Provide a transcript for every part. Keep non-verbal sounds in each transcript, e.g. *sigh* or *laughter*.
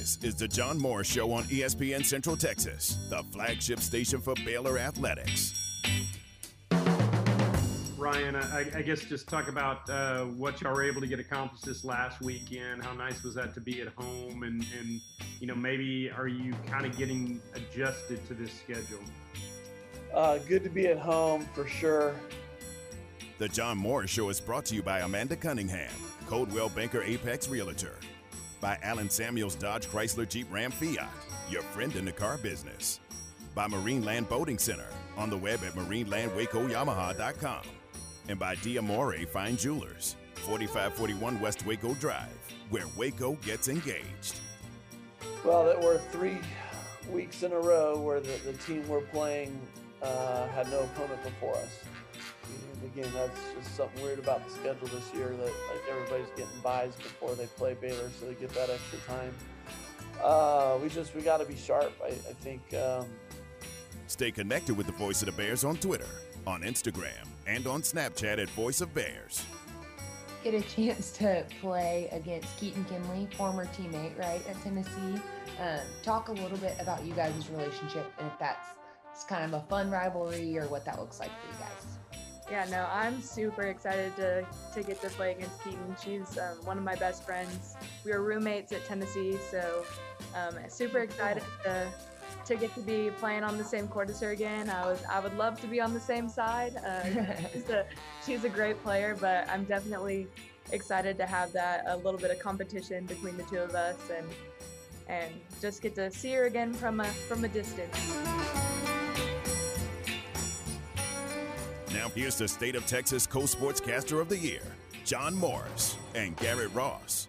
This is the John Morris Show on ESPN Central Texas, the flagship station for Baylor Athletics. Ryan, I, I guess just talk about uh, what y'all were able to get accomplished this last weekend. How nice was that to be at home, and and you know maybe are you kind of getting adjusted to this schedule? Uh, good to be at home for sure. The John Morris Show is brought to you by Amanda Cunningham, Coldwell Banker Apex Realtor, by Allen Samuels Dodge Chrysler Jeep Ram Fiat, your friend in the car business, by Marineland Boating Center, on the web at marinelandwacoyamaha.com, and by Diamore Fine Jewelers, 4541 West Waco Drive, where Waco gets engaged. Well, that were three weeks in a row where the, the team we're playing uh, had no opponent before us. And again, that's just something weird about the schedule this year that like everybody's getting buys before they play Baylor, so they get that extra time. Uh, we just we got to be sharp. I, I think. Um, Stay connected with the Voice of the Bears on Twitter, on Instagram, and on Snapchat at Voice of Bears. Get a chance to play against Keaton Kinley, former teammate, right, at Tennessee. Um, talk a little bit about you guys' relationship and if that's it's kind of a fun rivalry or what that looks like for you guys. Yeah, no, I'm super excited to, to get to play against Keaton. She's um, one of my best friends. We were roommates at Tennessee, so um, super excited to to get to be playing on the same court as her again. I was I would love to be on the same side. Uh, *laughs* she's, a, she's a great player, but I'm definitely excited to have that a little bit of competition between the two of us and and just get to see her again from a from a distance. Now here's the State of Texas Co-Sportscaster of the Year, John Morris and Garrett Ross.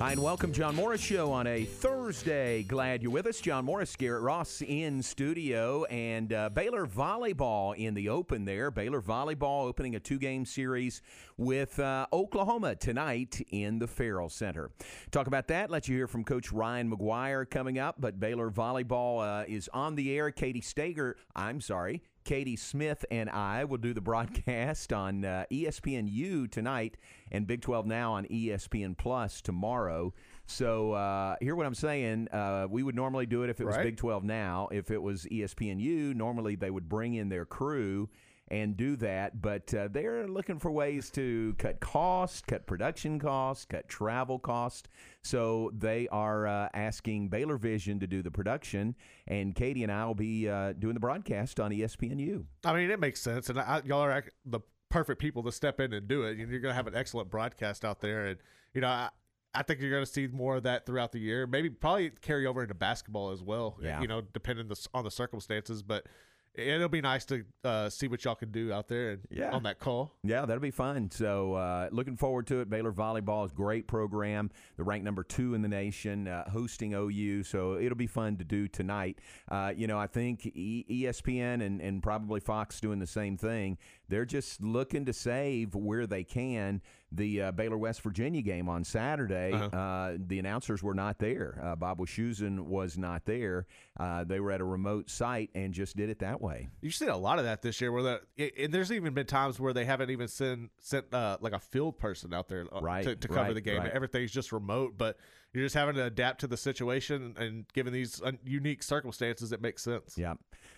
Hi, and welcome, John Morris Show on a Thursday. Glad you're with us. John Morris, Garrett Ross in studio, and uh, Baylor Volleyball in the open there. Baylor Volleyball opening a two game series with uh, Oklahoma tonight in the Ferrell Center. Talk about that. Let you hear from Coach Ryan McGuire coming up, but Baylor Volleyball uh, is on the air. Katie Stager, I'm sorry. Katie Smith and I will do the broadcast on uh, ESPNU tonight and Big 12 Now on ESPN Plus tomorrow. So uh, hear what I'm saying. Uh, we would normally do it if it was Right. Big 12 Now. If it was ESPNU, normally they would bring in their crew and do that. But uh, they're looking for ways to cut costs, cut production costs, cut travel costs. So they are uh, asking Baylor Vision to do the production, and Katie and I will be uh, doing the broadcast on ESPNU. I mean, it makes sense, and I, y'all are the perfect people to step in and do it. You're going to have an excellent broadcast out there, and you know, I, I think you're going to see more of that throughout the year. Maybe probably carry over into basketball as well. Yeah. You know, depending the, on the circumstances, but it'll be nice to uh, see what y'all can do out there and Yeah. on that call. Yeah, that'll be fun. So, uh, looking forward to it. Baylor Volleyball is a great program. They're ranked number two in the nation, uh, hosting OU. So, it'll be fun to do tonight. Uh, you know, I think ESPN and, and probably Fox doing the same thing. They're just looking to save where they can. The uh, Baylor West Virginia game on Saturday, Uh-huh. uh, the announcers were not there. Uh, Bob Wischusen was not there. Uh, they were at a remote site and just did it that way. You've seen a lot of that this year, where the, it, and there's even been times where they haven't even sent sent uh, like a field person out there uh, Right, to, to cover right, the game. right. Everything's just remote, but you're just having to adapt to the situation, and given these un- unique circumstances, it makes sense. Yeah.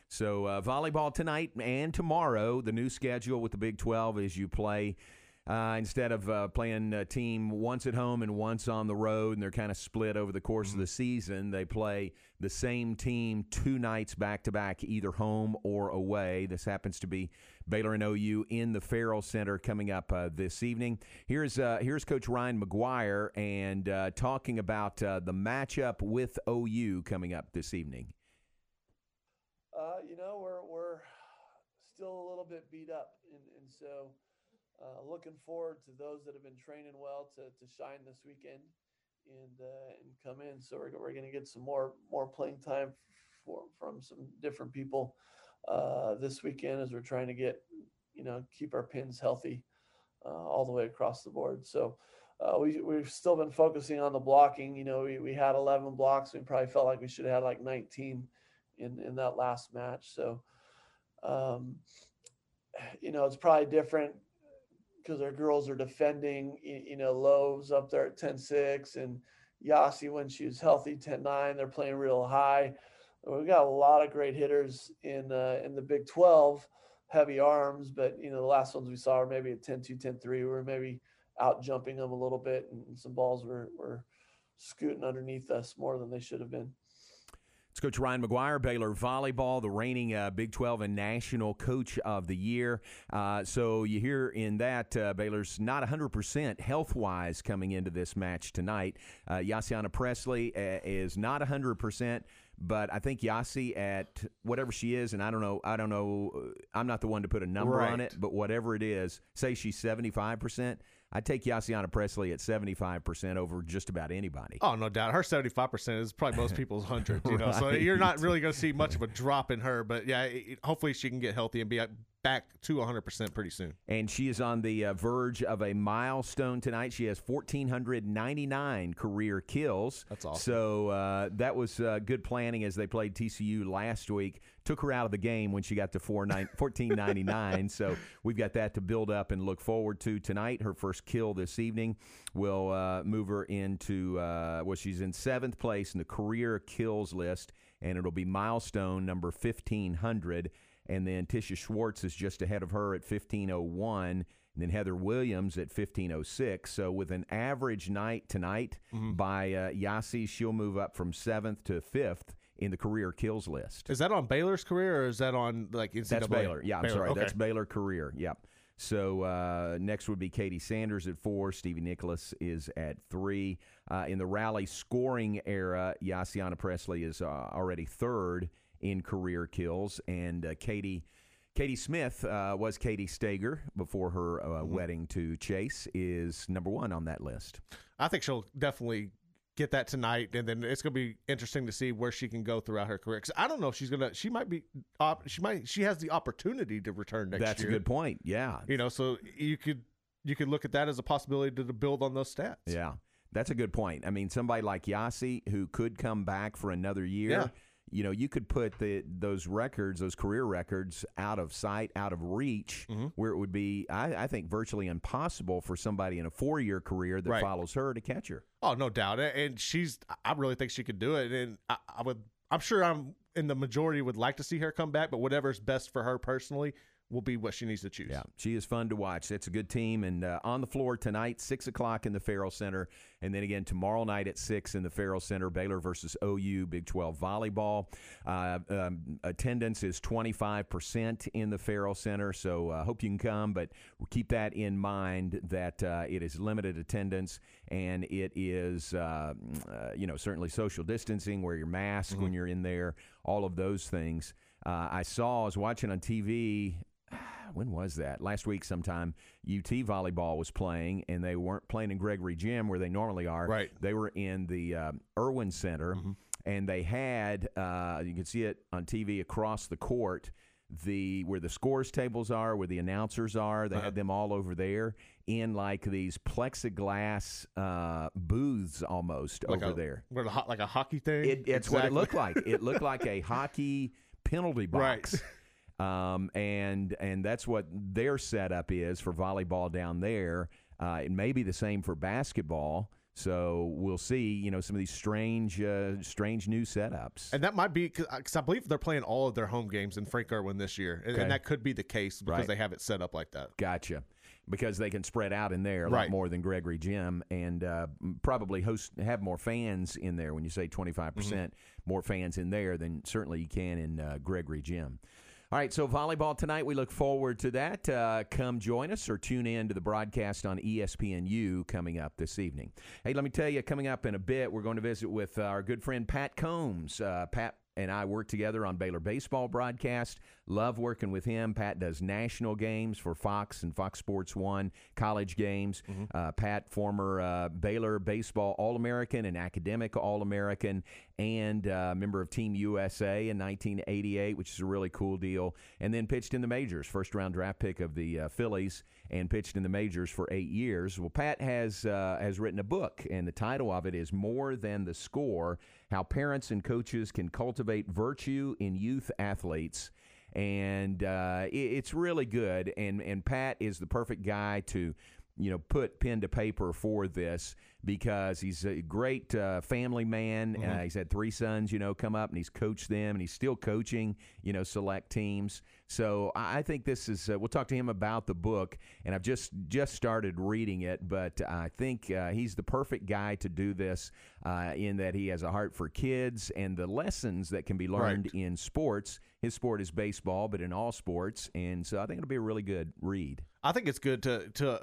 So uh, volleyball tonight and tomorrow. The new schedule with the Big 12 is you play uh, instead of uh, playing a team once at home and once on the road, and they're kind of split over the course of the season. They play the same team two nights back to back, either home or away. This happens to be Baylor and OU in the Ferrell Center coming up uh, this evening. Here's uh, here's Coach Ryan McGuire and uh, talking about uh, the matchup with OU coming up this evening. Uh, you know, we're we're still a little bit beat up, and and so uh, looking forward to those that have been training well to to shine this weekend and uh, and come in. So we're we're going to get some more more playing time for from some different people uh, this weekend as we're trying to get you know keep our pins healthy uh, all the way across the board. So. Uh, we, we've still been focusing on the blocking. You know, we, we had 11 blocks. We probably felt like we should have had like 19 in in that last match. So, um, you know, it's probably different because our girls are defending. You, know, lows up there at 10-6 and Yossi when she was healthy, 10-9. They're playing real high. We've got a lot of great hitters in uh, in the Big 12, heavy arms, but you know the last ones we saw were maybe at 10-2, 10-3. We were maybe out jumping them a little bit, and some balls were were scooting underneath us more than they should have been. Coach Ryan McGuire, Baylor Volleyball, the reigning uh, Big 12 and National Coach of the Year. Uh, so you hear in that uh, Baylor's not 100% health wise coming into this match tonight. Uh, Yossiana Pressley uh, is not 100%. But I think Yossi at whatever she is, and I don't know, I don't know, uh, I'm not the one to put a number Right. on it, but whatever it is, say she's 75%. I'd take Yossiana Pressley at 75% over just about anybody. Oh, no doubt. Her seventy-five percent is probably most *laughs* people's hundred. You know, so you're not really going to see much of a drop in her. But yeah, hopefully she can get healthy and be uh, back to one hundred percent pretty soon. And she is on the uh, verge of a milestone tonight. She has 1,499 career kills. That's awesome. So uh, that was uh, good planning as they played TCU last week. Took her out of the game when she got to 4 nine- *laughs* 1499. so we've got that to build up and look forward to tonight. Her first kill this evening will uh, move her into, uh, well, she's in seventh place in the career kills list, and it'll be milestone number 1,500 and then Tisha Schwartz is just ahead of her at 1501, and then Heather Williams at 1506. So with an average night tonight Mm-hmm. by uh, Yossi, she'll move up from seventh to fifth in the career kills list. Is that on Baylor's career or is that on like NCAA? That's Baylor. Yeah, I'm sorry. okay. That's Baylor career. Yep. So uh, next would be Katie Sanders at four. Stevie Nicholas is at three. Uh, in the rally scoring era, Yossiana Pressley is uh, already third in career kills, and uh, Katie. Katie Smith uh, was Katie Stager before her uh, Mm-hmm. wedding to Chase is number one on that list. I think she'll definitely get that tonight, and then it's going to be interesting to see where she can go throughout her career. Because I don't know if she's going to. She might be. Op, she might. She has the opportunity to return next That's year. a good point. Yeah, You know, so you could you could look at that as a possibility to, to build on those stats. Yeah, that's a good point. I mean, somebody like Yossi who could come back for another year. Yeah. You know, you could put the those records, those career records, out of sight, out of reach, Mm-hmm. where it would be, I, I think, virtually impossible for somebody in a four year career that Right. follows her to catch her. Oh, no doubt. And she's. I really think she could do it, and I, I would. I'm sure I'm in the majority would like to see her come back, but whatever's best for her personally will be what she needs to choose. Yeah, she is fun to watch. That's a good team. And uh, on the floor tonight, 6 o'clock in the Ferrell Center. And then again tomorrow night at 6 in the Ferrell Center, Baylor versus OU, Big 12 volleyball. Uh, um, attendance is 25% in the Ferrell Center. So I uh, hope you can come, but keep that in mind that uh, it is limited attendance and it is, uh, uh, you know, certainly social distancing, wear your mask when you're in there, all of those things. Uh, I saw, I was watching on TV when was that? Last week sometime. UT volleyball was playing, and they weren't playing in Gregory Gym where they normally are. Right. They were in the um, Erwin Center, and they had uh, you can see it on TV across the court. The where the scores tables are, where the announcers are, they had them all over there in like these plexiglass uh, booths almost Like over a, there. what, like a hockey thing. It, it's what it looked like. It looked like a *laughs* hockey penalty Right. Um, and and that's what their setup is for volleyball down there. Uh, it may be the same for basketball. So we'll see. You know, some of these strange, uh, strange new setups. And that might be because I believe they're playing all of their home games in Frank Irwin this year, and, Okay. and that could be the case because Right. they have it set up like that. Gotcha. Because they can spread out in there a lot Right. more than Gregory Jim, and uh, probably host have more fans in there. When you say 25% more fans in there than certainly you can in uh, Gregory Gym. All right, so volleyball tonight. We look forward to that. Uh, come join us or tune in to the broadcast on ESPNU coming up this evening. Hey, let me tell you, coming up in a bit, we're going to visit with our good friend Pat Combs. Uh, Pat and I work together on Baylor baseball broadcast. Love working with him. Pat does national games for Fox and Fox Sports One, college games. Uh, Pat, former uh, Baylor baseball All American and academic All American, and uh, member of Team USA in 1988, which is a really cool deal. And then pitched in the majors, first round draft pick of the uh, Phillies, and pitched in the majors for eight years. Well, Pat has uh, has written a book, and the title of it is More Than the Score: How Parents and Coaches Can Cultivate Virtue in Youth Athletes and uh, it, it's really good. And and Pat is the perfect guy to you know put pen to paper for this because he's a great uh, family man. Mm-hmm. Uh, he's had three sons, you know, come up and he's coached them, and he's still coaching, you know, select teams. So I I think this is. Uh, we'll talk to him about the book, and I've just just started reading it, but I think uh, he's the perfect guy to do this uh, in that he has a heart for kids and the lessons that can be learned Right. in sports. His sport is baseball, but in all sports, and so I think it'll be a really good read. I think it's good to to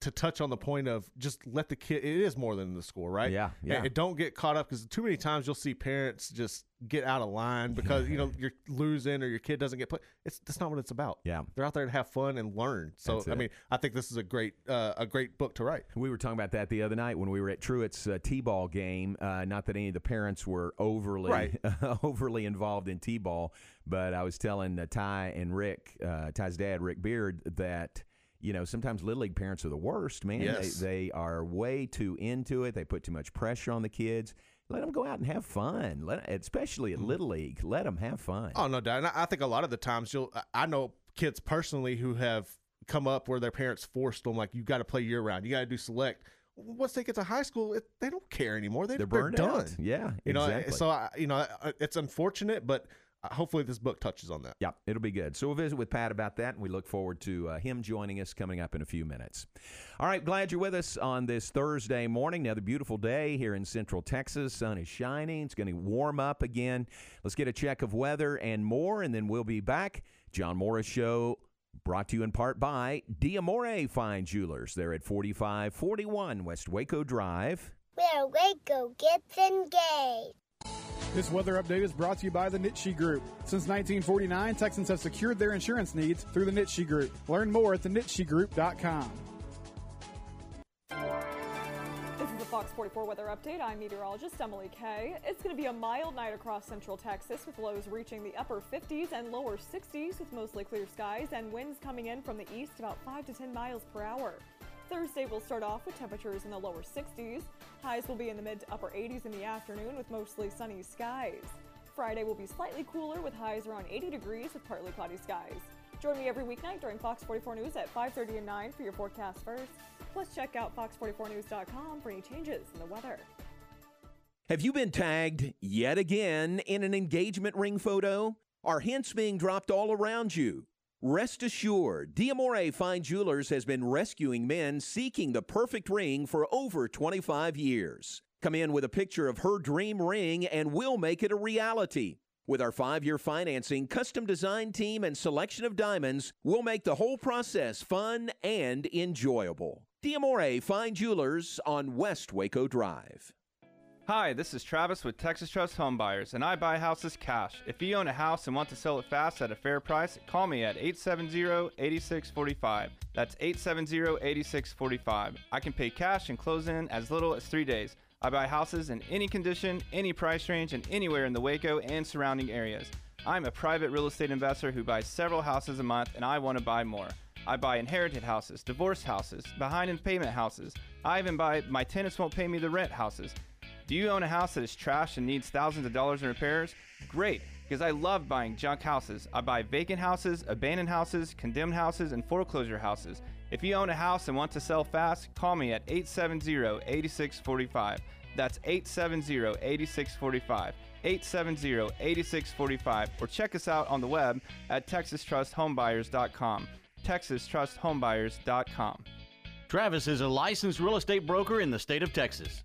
to touch on the point of just let the kid. It is more than the score, right? Yeah, yeah. And, don't get caught up because too many times you'll see parents just get out of line because you know *laughs* you're losing or your kid doesn't get play. It's that's not what it's about. Yeah. they're out there to have fun and learn. So I mean, I think this is a great uh, a great book to write. We were talking about that the other night when we were at Truett's uh, T-ball game. Uh, not that any of the parents were overly Right. *laughs* overly involved in T-ball, but I was telling uh, Ty and Rick, uh, Ty's dad, Rick Beard, that you know sometimes little league parents are the worst. Man, Yes. they, they are way too into it. They put too much pressure on the kids. Let them go out and have fun. Let, especially at mm-hmm. little league, let them have fun. Oh no, doubt. And I think a lot of the times you'll. I- know kids personally who have come up where their parents forced them like you got to play year round. You got to do select. Once they get to high school, it, they don't care anymore. They, burned done. out. Yeah, You know, exactly. so I, you know, it's unfortunate, but hopefully this book touches on that. Yeah, it'll be good. So we'll visit with Pat about that, and we look forward to uh, him joining us coming up in a few minutes. All right, glad you're with us on this Thursday morning. Another beautiful day here in Central Texas. Sun is shining. It's going to warm up again. Let's get a check of weather and more, and then we'll be back. John Morris Show. Brought to you in part by Diamore Fine Jewelers. They're at 4541 West Waco Drive. Where Waco gets engaged. This weather update is brought to you by the Nitsche Group. Since 1949, Texans have secured their insurance needs through the Nitsche Group. Learn more at thenitschegroup.com. This is the Fox 44 weather update. I'm meteorologist Emily Kay. It's going to be a mild night across central Texas with lows reaching the upper 50s and lower 60s with mostly clear skies and winds coming in from the east about 5 to 10 miles per hour. Thursday will start off with temperatures in the lower 60s. Highs will be in the mid to upper 80s in the afternoon with mostly sunny skies. Friday will be slightly cooler with highs around 80 degrees with partly cloudy skies. Join me every weeknight during Fox 44 News at 5:30 and 9 for your forecast first. Plus, check out fox44news.com for any changes in the weather. Have you been tagged yet again in an engagement ring photo? Are hints being dropped all around you? Rest assured, Diamore Fine Jewelers has been rescuing men seeking the perfect ring for over 25 years. Come in with a picture of her dream ring and we'll make it a reality. With our five year financing, custom design team, and selection of diamonds, we'll make the whole process fun and enjoyable. Diamore Fine Jewelers on West Waco Drive. Hi, this is Travis with Texas Trust Home Buyers, and I buy houses cash. If you own a house and want to sell it fast at a fair price, call me at 870-8645. That's 870-8645. I can pay cash and close in as little as three days. I buy houses in any condition, any price range, and anywhere in the Waco and surrounding areas. I'm a private real estate investor who buys several houses a month, and I want to buy more. I buy inherited houses, divorce houses, behind in payment houses. I even buy my tenants won't pay me the rent houses. Do you own a house that is trashed and needs thousands of dollars in repairs? Great, because I love buying junk houses. I buy vacant houses, abandoned houses, condemned houses, and foreclosure houses. If you own a house and want to sell fast, call me at 870 8645. That's 870 8645. 870 8645. Or check us out on the web at texastrusthomebuyers.com. texastrusthomebuyers.com. Travis is a licensed real estate broker in the state of Texas.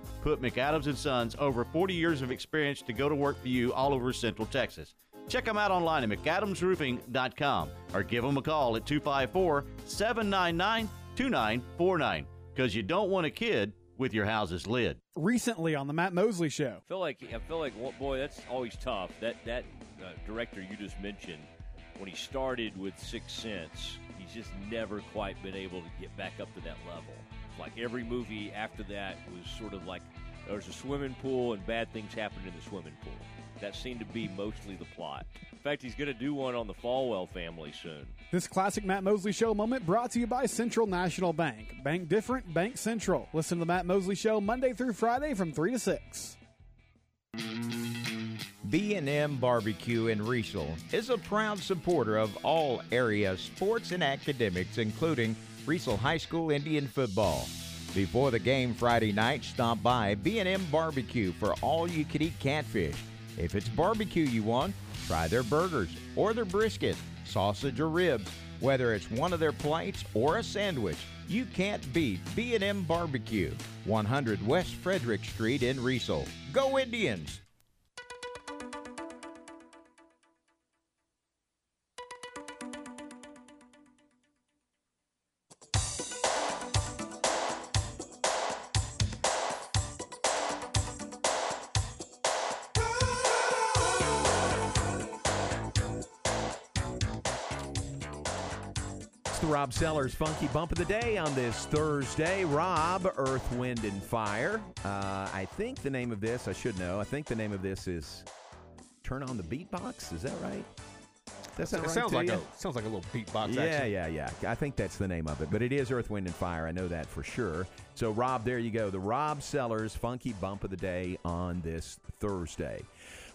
Put McAdams and Sons over 40 years of experience to go to work for you all over Central Texas. Check them out online at McAdamsRoofing.com or give them a call at 254 799 2949 because you don't want a kid with your house's lid. Recently on the Matt Mosley Show. I feel like I feel like well, boy, that's always tough. That that uh, director you just mentioned, when he started with Six Sense, he's just never quite been able to get back up to that level. Like every movie after that was sort of like there's a swimming pool and bad things happened in the swimming pool. That seemed to be mostly the plot. In fact, he's going to do one on the Falwell family soon. This classic Matt Mosley Show moment brought to you by Central National Bank. Bank different, bank central. Listen to the Matt Mosley Show Monday through Friday from 3 to 6. B&M Barbecue in Riesel is a proud supporter of all area sports and academics, including Riesel High School Indian football. Before the game Friday night, stop by B&M Barbecue for all you can eat catfish. If it's barbecue you want, try their burgers or their brisket, sausage or ribs. Whether it's one of their plates or a sandwich, you can't beat B&M Barbecue, 100 West Frederick Street in Riesel. Go Indians! Rob Sellers Funky Bump of the Day on this Thursday. Rob, Earth, Wind, and Fire. Uh, I think the name of this, I should know, I think the name of this is Turn on the Beatbox. Is that right? That sound it right sounds like you? a sounds like a little beatbox. Yeah, action. yeah, yeah. I think that's the name of it. But it is Earth, Wind, and Fire. I know that for sure. So, Rob, there you go. The Rob Sellers Funky Bump of the Day on this Thursday.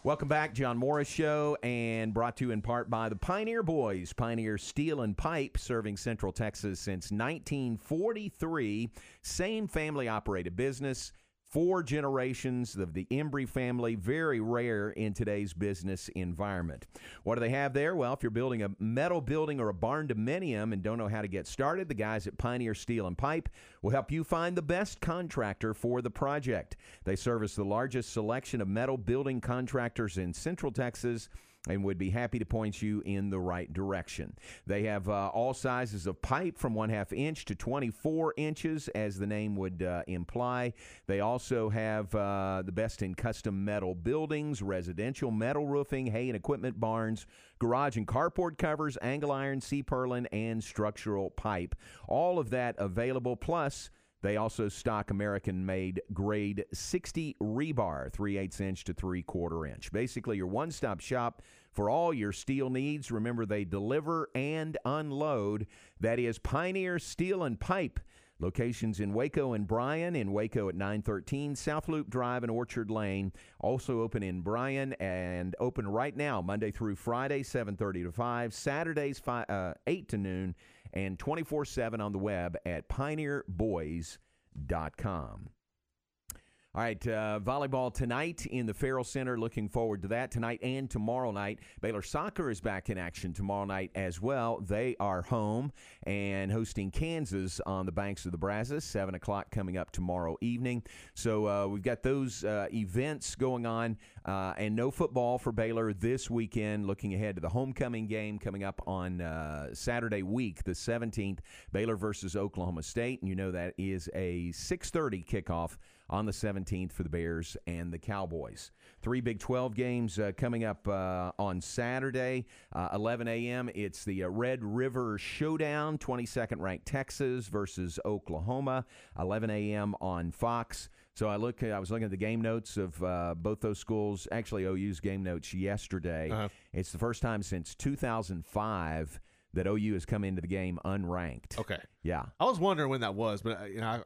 Welcome back, John Morris Show, and brought to you in part by the Pioneer Boys. Pioneer Steel and Pipe, serving Central Texas since 1943. Same family operated business. Four generations of the Embry family, very rare in today's business environment. What do they have there? Well, if you're building a metal building or a barndominium and don't know how to get started, the guys at Pioneer Steel and Pipe will help you find the best contractor for the project. They service the largest selection of metal building contractors in Central Texas and would be happy to point you in the right direction. They have uh, all sizes of pipe from one half inch to 24 inches, as the name would uh, imply. They also have uh, the best in custom metal buildings, residential metal roofing, hay and equipment barns, garage and carport covers, angle iron, C purlin, and structural pipe. All of that available, plus. They also stock American made grade 60 rebar, 3 8 inch to 3 quarter inch. Basically, your one stop shop for all your steel needs. Remember, they deliver and unload. That is Pioneer Steel and Pipe. Locations in Waco and Bryan. In Waco at 913 South Loop Drive and Orchard Lane. Also open in Bryan and open right now, Monday through Friday, 7:30 to 5. Saturdays, 5, uh, 8 to noon, and 24/7 on the web at pioneerboys.com. All right, uh, volleyball tonight in the Ferrell Center. Looking forward to that tonight and tomorrow night. Baylor Soccer is back in action tomorrow night as well. They are home and hosting Kansas on the banks of the Brazos. 7 o'clock coming up tomorrow evening. So uh, we've got those uh, events going on uh, and no football for Baylor this weekend. Looking ahead to the homecoming game coming up on uh, Saturday week, the 17th, Baylor versus Oklahoma State. And you know that is a 630 kickoff on the 17th for the Bears and the Cowboys. Three Big 12 games uh, coming up uh, on Saturday, uh, 11 a.m. It's the uh, Red River Showdown, 22nd ranked Texas versus Oklahoma, 11 a.m. on Fox. So I look, I was looking at the game notes of uh, both those schools. Actually, OU's game notes yesterday. Uh-huh. It's the first time since 2005 that OU has come into the game unranked. Okay. Yeah. I was wondering when that was, but uh, you know, I,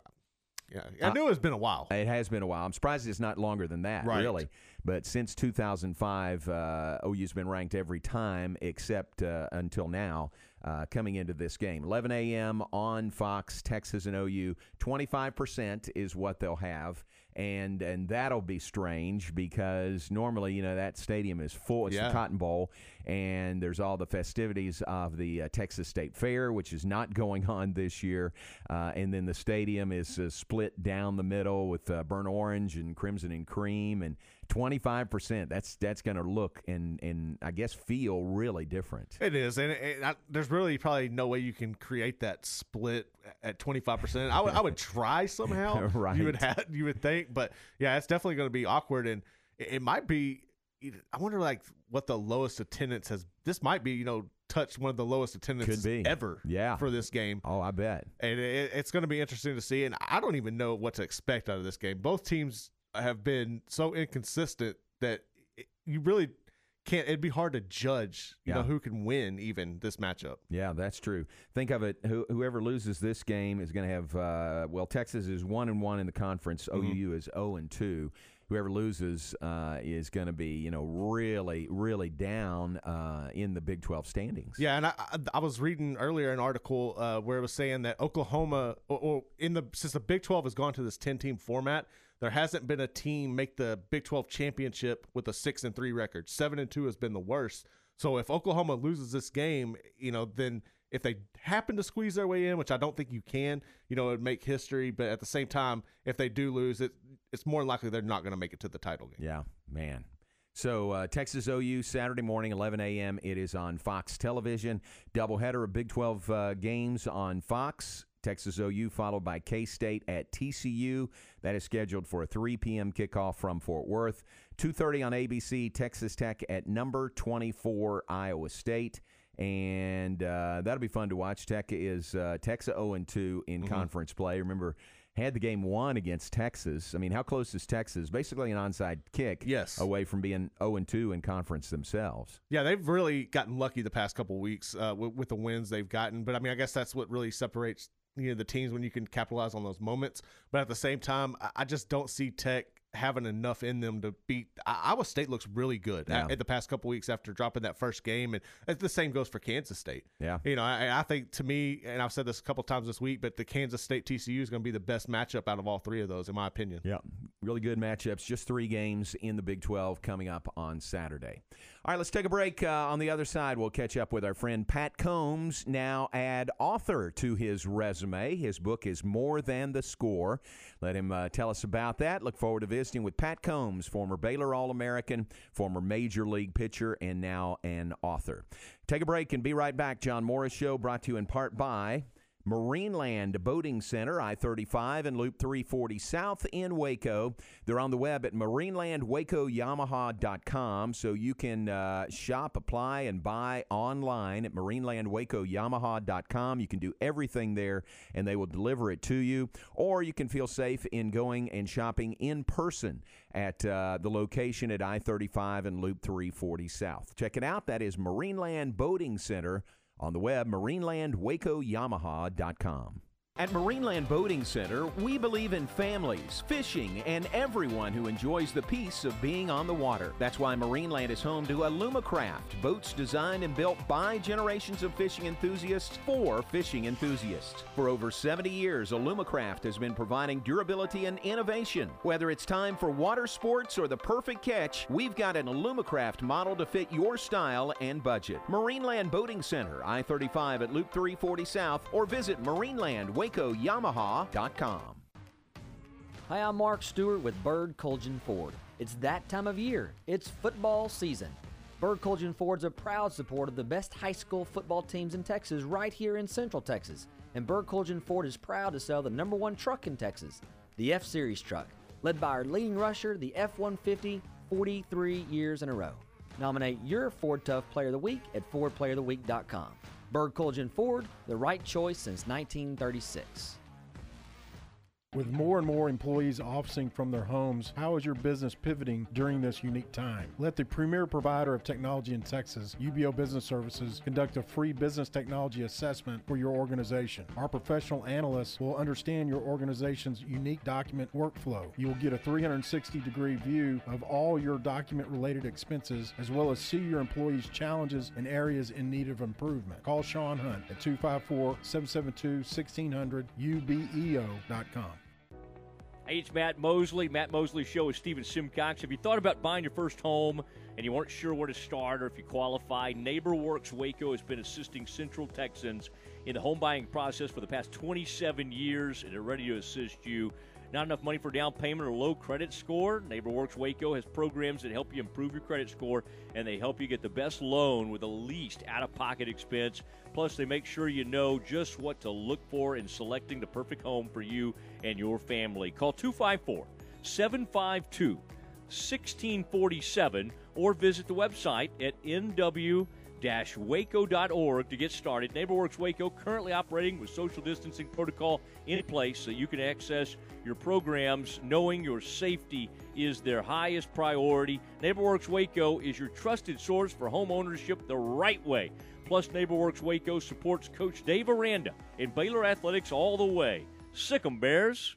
yeah, I knew it's been a while. It has been a while. I'm surprised it's not longer than that, Right. really. But since 2005, uh, OU's been ranked every time except uh, until now. Uh, coming into this game, 11 a.m. on Fox, Texas and OU. 25% is what they'll have, and and that'll be strange because normally, you know, that stadium is full. It's Yeah. the Cotton Bowl, and there's all the festivities of the uh, Texas State Fair, which is not going on this year. Uh, and then the stadium is uh, split down the middle with uh, burnt orange and crimson and cream and 25%. That's that's going to look and and I guess feel really different. It is, and, and I, there's really probably no way you can create that split at 25. percent I would I would try somehow. *laughs* Right. You would have you would think, but yeah, it's definitely going to be awkward, and it, it might be. I wonder like what the lowest attendance has. This might be you know touched one of the lowest be. ever. Yeah. for this game. Oh, I bet. and it, it's going to be interesting to see. And I don't even know what to expect out of this game. Both teams have been so inconsistent that it, you really can't. It'd be hard to judge, you know, who can win even this matchup. Yeah, that's true. Think of it. Who, whoever loses this game is going to have. Uh, well, Texas is one and one in the conference. Mm-hmm. OU is zero and two. Whoever loses uh, is going to be, you know, really, really down uh, in the Big Twelve standings. Yeah, and I, I, was reading earlier an article uh, where it was saying that Oklahoma, or, or in the since the Big Twelve has gone to this ten team format, there hasn't been a team make the Big Twelve championship with a six and three record. Seven and two has been the worst. So if Oklahoma loses this game, you know, then if they happen to squeeze their way in, which I don't think you can, you know, it would make history. But at the same time, if they do lose, it it's more likely they're not going to make it to the title game. Yeah, man. So uh, Texas OU Saturday morning, 11 a.m. It is on Fox Television. Doubleheader of Big 12 uh, games on Fox. Texas OU followed by K State at TCU. That is scheduled for a 3 p.m. kickoff from Fort Worth. 2:30 on ABC. Texas Tech at number 24 Iowa State. And uh, that'll be fun to watch. Tech is uh, Texas 0 and 2 in conference play. Remember, had the game won against Texas. I mean, how close is Texas? Basically, an onside kick. Yes. Away from being 0 and 2 in conference themselves. Yeah, they've really gotten lucky the past couple weeks uh, with, with the wins they've gotten. But I mean, I guess that's what really separates you know the teams when you can capitalize on those moments. But at the same time, I, just don't see Tech having enough in them to beat. Iowa State looks really good Yeah. at, at the past couple weeks after dropping that first game, and the same goes for Kansas State. Yeah. You know, I, I think to me, and I've said this a couple times this week, but the Kansas State TCU is going to be the best matchup out of all three of those, in my opinion. Yeah. Really good matchups. Just three games in the Big 12 coming up on Saturday. All right, let's take a break. Uh, on the other side, we'll catch up with our friend Pat Combs, now add author to his resume. His book is More Than the Score. Let him uh, tell us about that. Look forward to visiting with Pat Combs, former Baylor All American, former Major League pitcher, and now an author. Take a break and be right back. John Morris Show brought to you in part by. Marineland Boating Center, I 35 and Loop 340 South in Waco. They're on the web at marinelandwacoyamaha.com, so you can uh, shop, apply, and buy online at marinelandwacoyamaha.com. You can do everything there, and they will deliver it to you. Or you can feel safe in going and shopping in person at uh, the location at I 35 and Loop 340 South. Check it out. That is Marineland Boating Center on the web, marinelandwacoyamaha.com. At Marineland Boating Center, we believe in families, fishing, and everyone who enjoys the peace of being on the water. That's why Marineland is home to Alumacraft, boats designed and built by generations of fishing enthusiasts for fishing enthusiasts. For over 70 years, Alumacraft has been providing durability and innovation. Whether it's time for water sports or the perfect catch, we've got an Alumacraft model to fit your style and budget. Marineland Boating Center, I 35 at Loop 340 South, or visit marinelandwacoyamaha.com. Hi, I'm Mark Stewart with Bird Kultgen Ford. It's that time of year. It's football season. Bird Kultgen Ford's a proud supporter of the best high school football teams in Texas right here in Central Texas. And Bird Kultgen Ford is proud to sell the number one truck in Texas, the F Series truck, led by our leading rusher, the F 150, 43 years in a row. Nominate your Ford Tough Player of the Week at FordPlayerOfTheWeek.com. Bird Kultgen Ford, the right choice since 1936. With more and more employees officing from their homes, how is your business pivoting during this unique time? Let the premier provider of technology in Texas, UBEO Business Services, conduct a free business technology assessment for your organization. Our professional analysts will understand your organization's unique document workflow. You will get a 360 degree view of all your document related expenses, as well as see your employees' challenges and areas in need of improvement. Call Sean Hunt at 254 772 1600 ubeo.com. Hey, it's Matt Mosley. Matt Mosley Show with Stephen Simcox. Have you thought about buying your first home and you weren't sure where to start or if you qualify? NeighborWorks Waco has been assisting Central Texans in the home buying process for the past 27 years and they're ready to assist you. Not enough money for down payment or low credit score? NeighborWorks Waco has programs that help you improve your credit score and they help you get the best loan with the least out of pocket expense. Plus, they make sure you know just what to look for in selecting the perfect home for you and your family. Call 254 752 1647 or visit the website at nw waco.org to get started. NeighborWorks Waco currently operating with social distancing protocol in place so you can access your programs knowing your safety is their highest priority. NeighborWorks Waco is your trusted source for home ownership the right way. Plus, NeighborWorks Waco supports Coach Dave Aranda in Baylor Athletics all the way. Sick 'em Bears.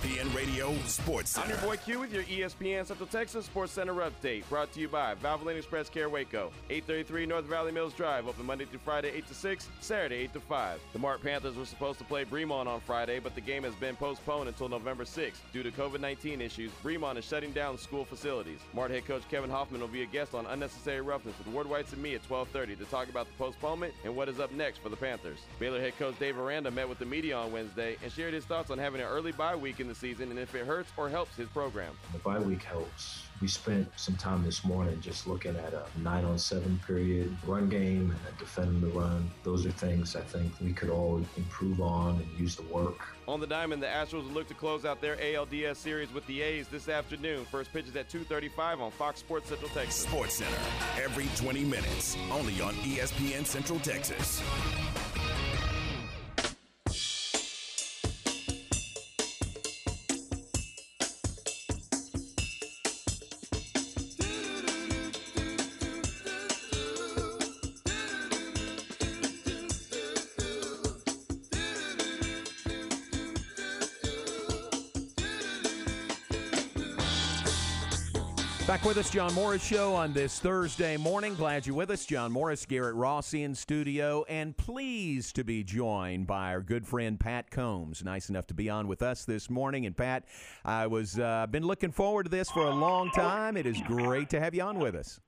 ESPN Radio Sports I'm your boy Q with your ESPN Central Texas Sports Center update. Brought to you by Valvoline Express Care Waco. 833 North Valley Mills Drive, open Monday through Friday 8 to 6, Saturday 8 to 5. The Mart Panthers were supposed to play Bremond on Friday, but the game has been postponed until November 6th. Due to COVID 19 issues, Bremond is shutting down school facilities. Mart head coach Kevin Hoffman will be a guest on Unnecessary Roughness with Ward Whites and me at 1230 to talk about the postponement and what is up next for the Panthers. Baylor head coach Dave Aranda met with the media on Wednesday and shared his thoughts on having an early bye week in the season and if it hurts or helps his program. The bye week helps. We spent some time this morning just looking at a nine on seven period run game and defending the run. Those are things I think we could all improve on and use the work. On the diamond, the Astros look to close out their ALDS series with the A's this afternoon. First pitch is at 2:35 on Fox Sports Central Texas. Sports Center, every 20 minutes, only on ESPN Central Texas. Back with us, John Morris Show on this Thursday morning. Glad you're with us. John Morris, Garrett Ross in studio, and pleased to be joined by our good friend Pat Combs. Nice enough to be on with us this morning. And Pat, I was uh, been looking forward to this for a long time. It is great to have you on with us.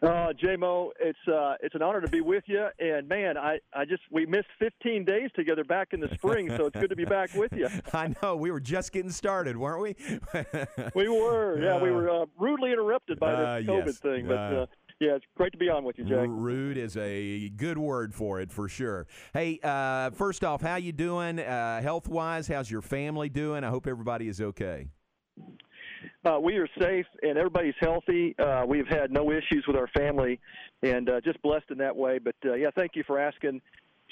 Uh, JMO, it's uh, it's an honor to be with you. And man, I, I just we missed 15 days together back in the spring, so it's good to be *laughs* back with you. I know we were just getting started, weren't we? *laughs* We were, yeah, we were uh, rudely interrupted by Uh, this COVID yes. thing, but Uh, uh, yeah, it's great to be on with you, Jay. Rude is a good word for it, for sure. Hey, uh, first off, how you doing uh, health wise? How's your family doing? I hope everybody is okay. Uh, we are safe and everybody's healthy. Uh, we've had no issues with our family, and uh, just blessed in that way. But uh, yeah, thank you for asking,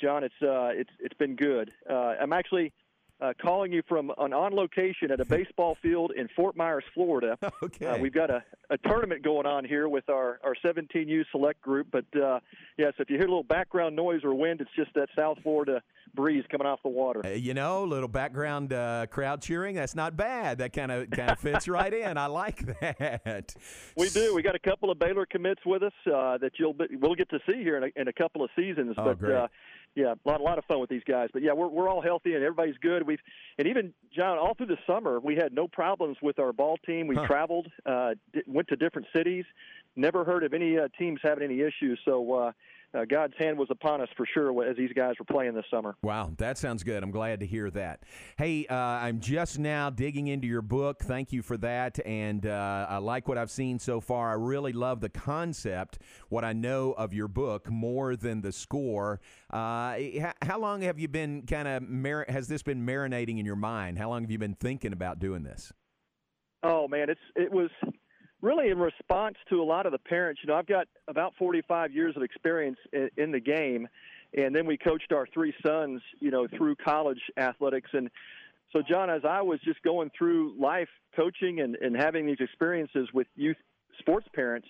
John. It's uh, it's it's been good. Uh, I'm actually uh, calling you from an on location at a *laughs* baseball field in Fort Myers, Florida. *laughs* Okay. Uh, we've got a, a tournament going on here with our, our 17U select group. But uh, yes, if you hear a little background noise or wind, it's just that South Florida breeze coming off the water. Uh, you know, little background uh, crowd cheering. That's not bad. That kind of kind of *laughs* fits right in. I like that. We do. We got a couple of Baylor commits with us uh, that you'll be, we'll get to see here in a, in a couple of seasons. Oh, but great. Yeah, a lot, a lot of fun with these guys. But yeah, we're we're all healthy and everybody's good. We've and even John, all through the summer, we had no problems with our ball team. We traveled, uh, went to different cities. Never heard of any uh, teams having any issues. So uh, uh, God's hand was upon us for sure as these guys were playing this summer. Wow, that sounds good. I'm glad to hear that. Hey, uh, I'm just now digging into your book. Thank you for that. And uh, I like what I've seen so far. I really love the concept, what I know of your book, more than the score. Uh, how long have you been kind of, mar- has this been marinating in your mind? How long have you been thinking about doing this? Oh man, it's it was really in response to a lot of the parents. You know, I've got about 45 years of experience in, in the game, and then we coached our three sons, you know, through college athletics. And so, John, as I was just going through life coaching and, and having these experiences with youth sports parents,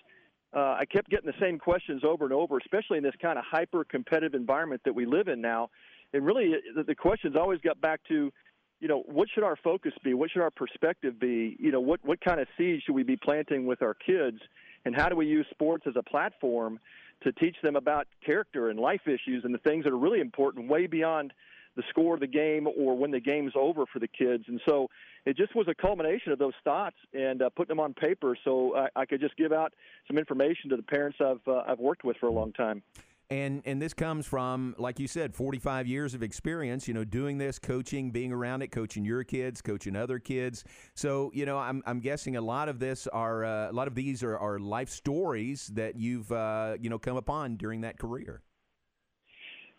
uh, I kept getting the same questions over and over, especially in this kind of hyper competitive environment that we live in now. And really, the, the questions always got back to, you know, what should our focus be? What should our perspective be? You know, what what kind of seeds should we be planting with our kids? And how do we use sports as a platform to teach them about character and life issues and the things that are really important, way beyond the score of the game or when the game's over for the kids. And so it just was a culmination of those thoughts and uh, putting them on paper so I, I could just give out some information to the parents I've uh, I've worked with for a long time. And and this comes from, like you said, 45 years of experience. You know, doing this, coaching, being around it, coaching your kids, coaching other kids. So you know, I'm I'm guessing a lot of this are uh, a lot of these are, are life stories that you've uh, you know come upon during that career.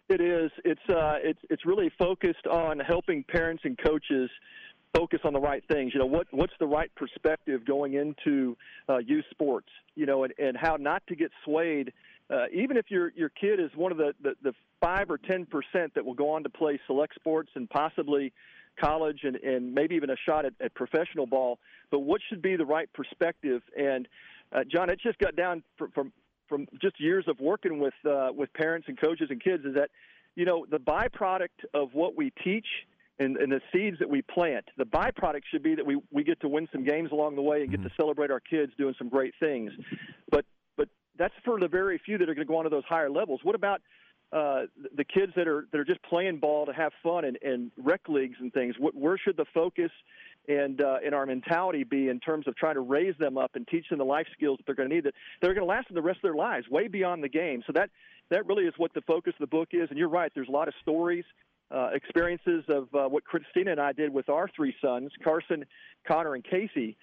It is. It's uh, it's it's really focused on helping parents and coaches focus on the right things. You know, what what's the right perspective going into uh, youth sports? You know, and, and how not to get swayed. Uh, even if your your kid is one of the, the, the five or ten percent that will go on to play select sports and possibly college and, and maybe even a shot at, at professional ball, but what should be the right perspective? And uh, John, it just got down from, from from just years of working with uh, with parents and coaches and kids is that you know the byproduct of what we teach and, and the seeds that we plant the byproduct should be that we we get to win some games along the way and get to celebrate our kids doing some great things but that's for the very few that are going to go on to those higher levels what about uh, the kids that are that are just playing ball to have fun and, and rec leagues and things. What, where should the focus and uh, our mentality be in terms of trying to raise them up and teach them the life skills that they're going to need that they're going to last them the rest of their lives, way beyond the game. So that that really is what the focus of the book is. And you're right. There's a lot of stories. Uh, experiences of uh, what Christina and I did with our three sons, Carson, Connor, and Casey,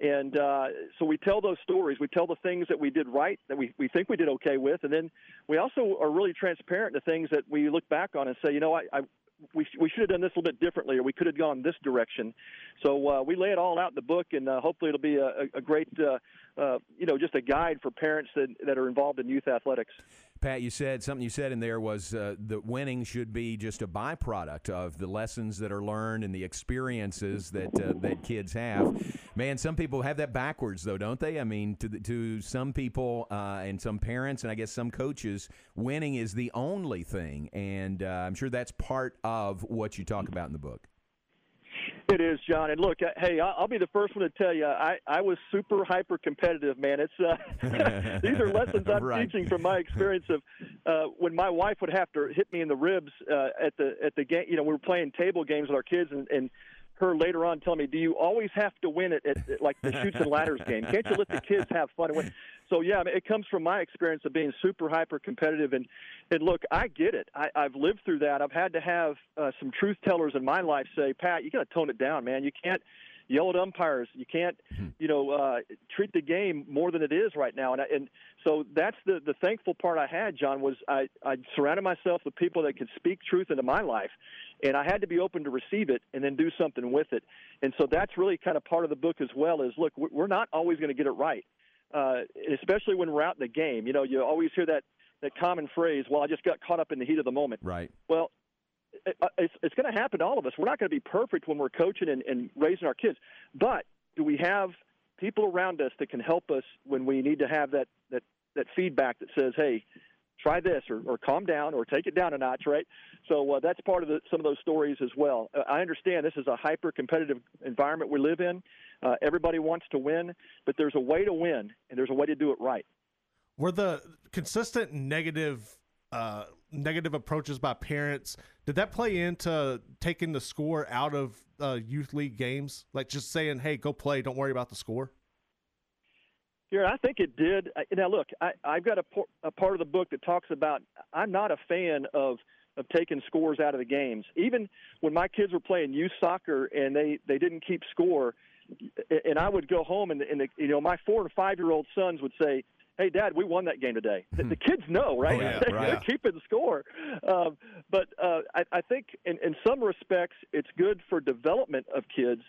and uh, so we tell those stories. We tell the things that we did right, that we, we think we did okay with, and then we also are really transparent to things that we look back on and say, you know, I, I we we should have done this a little bit differently, or we could have gone this direction. So uh, we lay it all out in the book, and uh, hopefully it'll be a, a great, uh, uh, you know, just a guide for parents that that are involved in youth athletics. Pat, you said something you said in there was uh, that winning should be just a byproduct of the lessons that are learned and the experiences that uh, that kids have. Man, some people have that backwards though, don't they? I mean, to the, to some people uh, and some parents and I guess some coaches, winning is the only thing, and uh, I'm sure that's part of what you talk about in the book. It is, John. And look, uh, hey, I'll be the first one to tell you, I, I was super hyper competitive, man. It's uh, *laughs* these are lessons I'm *laughs* Right. teaching from my experience of uh, when my wife would have to hit me in the ribs uh, at the at the game. You know, we were playing table games with our kids, and, and her later on telling me, "Do you always have to win it at, at like the shoots and ladders game? Can't you let the kids have fun and win?" So yeah, I mean, it comes from my experience of being super hyper competitive, and and look, I get it. I, I've lived through that. I've had to have uh, some truth tellers in my life say, "Pat, you got to tone it down, man. You can't." Yell at umpires. You can't, you know, uh, treat the game more than it is right now. And I, and so that's the the thankful part I had, John, was I I surrounded myself with people that could speak truth into my life, and I had to be open to receive it and then do something with it. And so that's really kind of part of the book as well. Is look, we're not always going to get it right, uh, especially when we're out in the game. You know, you always hear that that common phrase, "Well, I just got caught up in the heat of the moment." Right. Well, it- uh, it's, it's going to happen to all of us. We're not going to be perfect when we're coaching and, and raising our kids, but do we have people around us that can help us when we need to have that that that feedback that says, "Hey, try this," or, or "Calm down," or "Take it down a notch," right? So uh, that's part of the, some of those stories as well. Uh, I understand this is a hyper competitive environment we live in. Uh, everybody wants to win, but there's a way to win, and there's a way to do it right. Were the consistent negative uh, negative approaches by parents did that play into taking the score out of uh, youth league games? Like just saying, "Hey, go play. Don't worry about the score." Here, I think it did. Now, look, I, I've got a, por- a part of the book that talks about. I'm not a fan of of taking scores out of the games. Even when my kids were playing youth soccer and they they didn't keep score, and I would go home and, and the, you know my four and five year old sons would say, "Hey, Dad, we won that game today." *laughs* The, the kids know, right? Oh, yeah, *laughs* They're right. keeping score. Um, but uh, I, I think in, in some respects it's good for development of kids,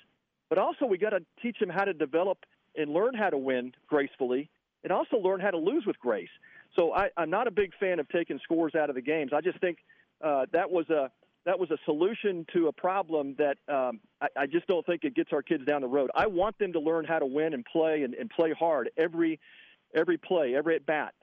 but also we got to teach them how to develop and learn how to win gracefully, and also learn how to lose with grace. So I, I'm not a big fan of taking scores out of the games. I just think uh, that was a that was a solution to a problem that um, I, I just don't think it gets our kids down the road. I want them to learn how to win and play and, and play hard every every play, every at bat.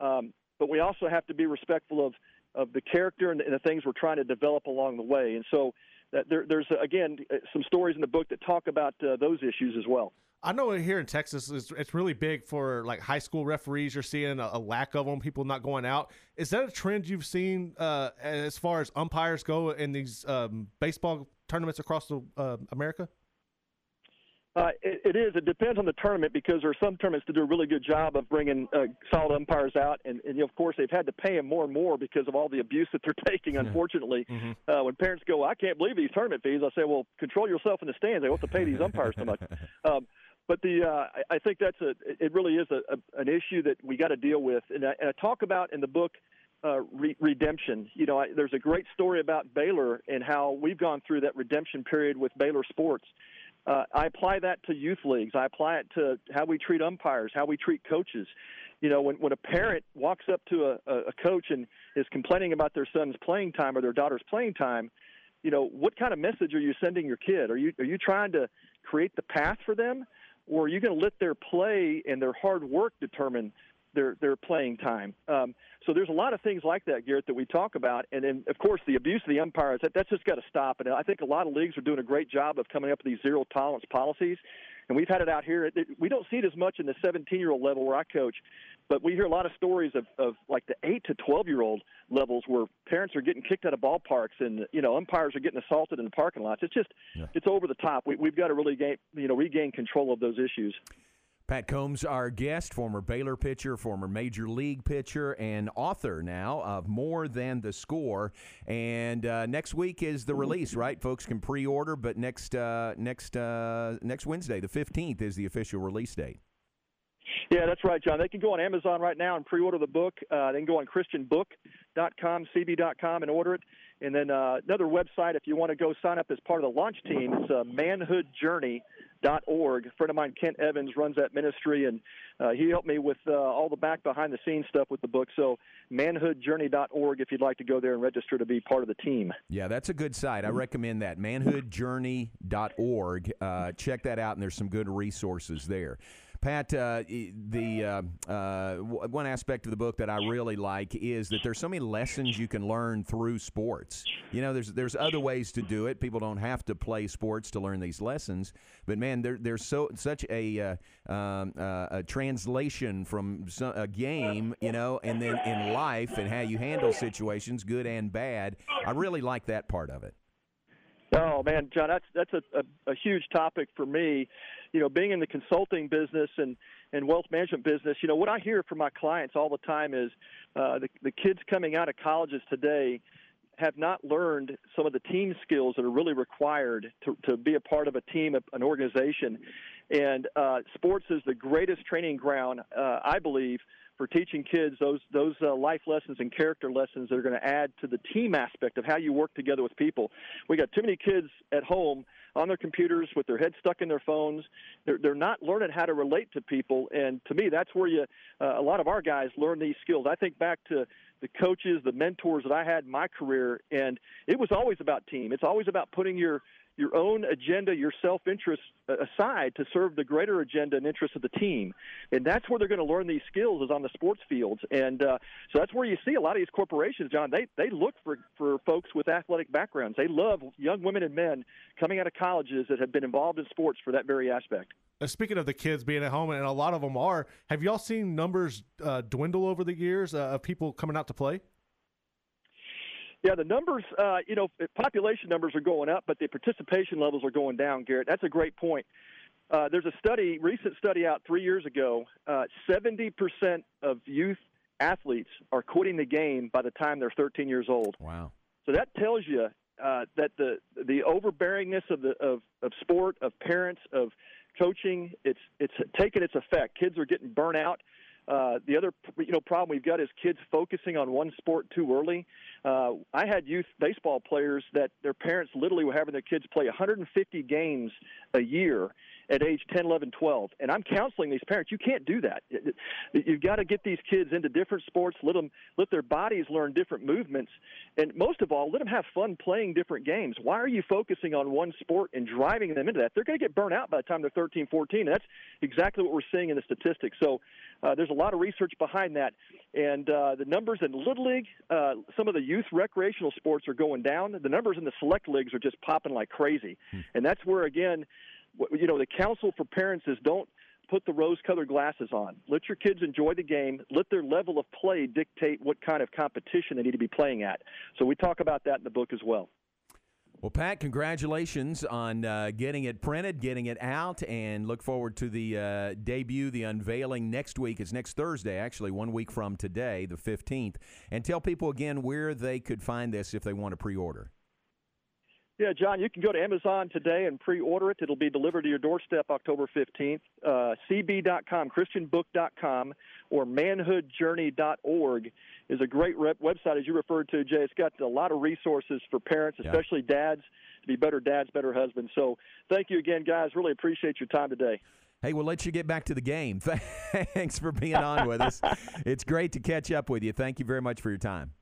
Um, but we also have to be respectful of of the character and, and the things we're trying to develop along the way. And so that there, there's again some stories in the book that talk about uh, those issues as well. I know here in Texas, it's, it's really big for like high school referees. You're seeing a, a, lack of them, people not going out. Is that a trend you've seen uh, as far as umpires go in these um, baseball tournaments across the, uh, America? Uh, it, it is. It depends on the tournament because there are some tournaments that do a really good job of bringing uh, solid umpires out, and, and you know, of course they've had to pay them more and more because of all the abuse that they're *laughs* taking. Unfortunately, mm-hmm. uh, when parents go, "I can't believe these tournament fees," I say, "Well, control yourself in the stands. They want to pay these umpires so much." *laughs* Um, but the uh, I, think that's a it really is a, a, an issue that we got to deal with, and I, and I talk about in the book. Uh, re- redemption. You know, I, there's a great story about Baylor and how we've gone through that redemption period with Baylor sports uh, I apply that to youth leagues. I apply it to how we treat umpires, how we treat coaches. You know, when when a parent walks up to a, a coach and is complaining about their son's playing time or their daughter's playing time, you know, what kind of message are you sending your kid? Are you are you trying to create the path for them, or are you going to let their play and their hard work determine their their playing time. Um, so there's a lot of things like that, Garrett, that we talk about, and then of course the abuse of the umpires. That, that's just got to stop. And I think a lot of leagues are doing a great job of coming up with these zero tolerance policies. And we've had it out here. We don't see it as much in the 17 year old level where I coach, but we hear a lot of stories of, of like the 8 to 12 year old levels where parents are getting kicked out of ballparks and you know umpires are getting assaulted in the parking lots. It's just yeah. it's over the top. We, we've got to really gain you know regain control of those issues. Pat Combs, our guest, former Baylor pitcher, former Major League pitcher, and author now of More Than the Score. And uh, next week is the release, right? Folks can pre-order, but next uh, next uh, next Wednesday, the fifteenth, is the official release date. Yeah, that's right, John. They can go on Amazon right now and pre-order the book. Uh, they can go on ChristianBook.com, CB.com, and order it. And then uh, another website, if you want to go sign up as part of the launch team, it's uh, Manhood Journey dot org. A friend of mine, Kent Evans, runs that ministry, and uh, he helped me with uh, all the back behind the scenes stuff with the book. So manhoodjourney dot org, if you'd like to go there and register to be part of the team. Yeah, that's a good site. I recommend that manhoodjourney dot org. Uh, check that out, and there's some good resources there. Pat, uh, the uh, uh, one aspect of the book that I really like is that there's so many lessons you can learn through sports. You know, there's there's other ways to do it. People don't have to play sports to learn these lessons. But man, there, there's so such a uh, um, uh, a translation from a game, you know, and then in life and how you handle situations, good and bad. I really like that part of it. Oh man, John, that's that's a, a, a huge topic for me you know, being in the consulting business and and wealth management business, you know, what I hear from my clients all the time is uh, the the kids coming out of colleges today have not learned some of the team skills that are really required to, to be a part of a team, an organization. And uh, sports is the greatest training ground, uh, I believe, for teaching kids those those uh, life lessons and character lessons that are going to add to the team aspect of how you work together with people. We got too many kids at home on their computers with their heads stuck in their phones. They're, they're not learning how to relate to people. And to me, that's where you, uh, a lot of our guys learn these skills. I think back to the coaches, the mentors that I had in my career, and it was always about team. It's always about putting your your own agenda, your self interest aside to serve the greater agenda and interest of the team. And that's where they're going to learn these skills is on the sports fields. And uh, so that's where you see a lot of these corporations, John. They they look for for folks with athletic backgrounds. They love young women and men coming out of colleges that have been involved in sports for that very aspect. Uh, speaking of the kids being at home, and a lot of them are, have y'all seen numbers uh, dwindle over the years uh, of people coming out to play? Yeah, the numbers, uh, you know, population numbers are going up, but the participation levels are going down, Garrett. That's a great point. Uh, there's a study, recent study out three years ago. Uh, 70% of youth athletes are quitting the game by the time they're 13 years old. Wow. So that tells you uh, that the the overbearingness of the of, of sport, of parents, of coaching, it's it's taken its effect. Kids are getting burnt out. Uh, the other you know problem we've got is kids focusing on one sport too early. Uh, I had youth baseball players that their parents literally were having their kids play 150 games a year, at age 10, 11, 12. And I'm counseling these parents. You can't do that. You've got to get these kids into different sports. Let them let their bodies learn different movements, and most of all, let them have fun playing different games. Why are you focusing on one sport and driving them into that? They're going to get burnt out by the time they're 13, 14. And that's exactly what we're seeing in the statistics. So uh, there's a lot of research behind that, and uh, the numbers in little league, uh, some of the youth recreational sports are going down. The numbers in the select leagues are just popping like crazy, hmm. and that's where again, you know, the counsel for parents is don't put the rose-colored glasses on. Let your kids enjoy the game. Let their level of play dictate what kind of competition they need to be playing at. So we talk about that in the book as well. Well, Pat, congratulations on uh, getting it printed, getting it out, and look forward to the uh, debut, the unveiling next week. It's next Thursday, actually, one week from today, the 15th. And tell people again where they could find this if they want to pre order. Yeah, John, you can go to Amazon today and pre-order it. It'll be delivered to your doorstep October 15th. Uh, CB.com, ChristianBook.com, or ManhoodJourney.org is a great rep- website, as you referred to, Jay. It's got a lot of resources for parents, especially yeah. dads, to be better dads, better husbands. So thank you again, guys. Really appreciate your time today. Hey, we'll let you get back to the game. *laughs* Thanks for being on with us. *laughs* It's great to catch up with you. Thank you very much for your time.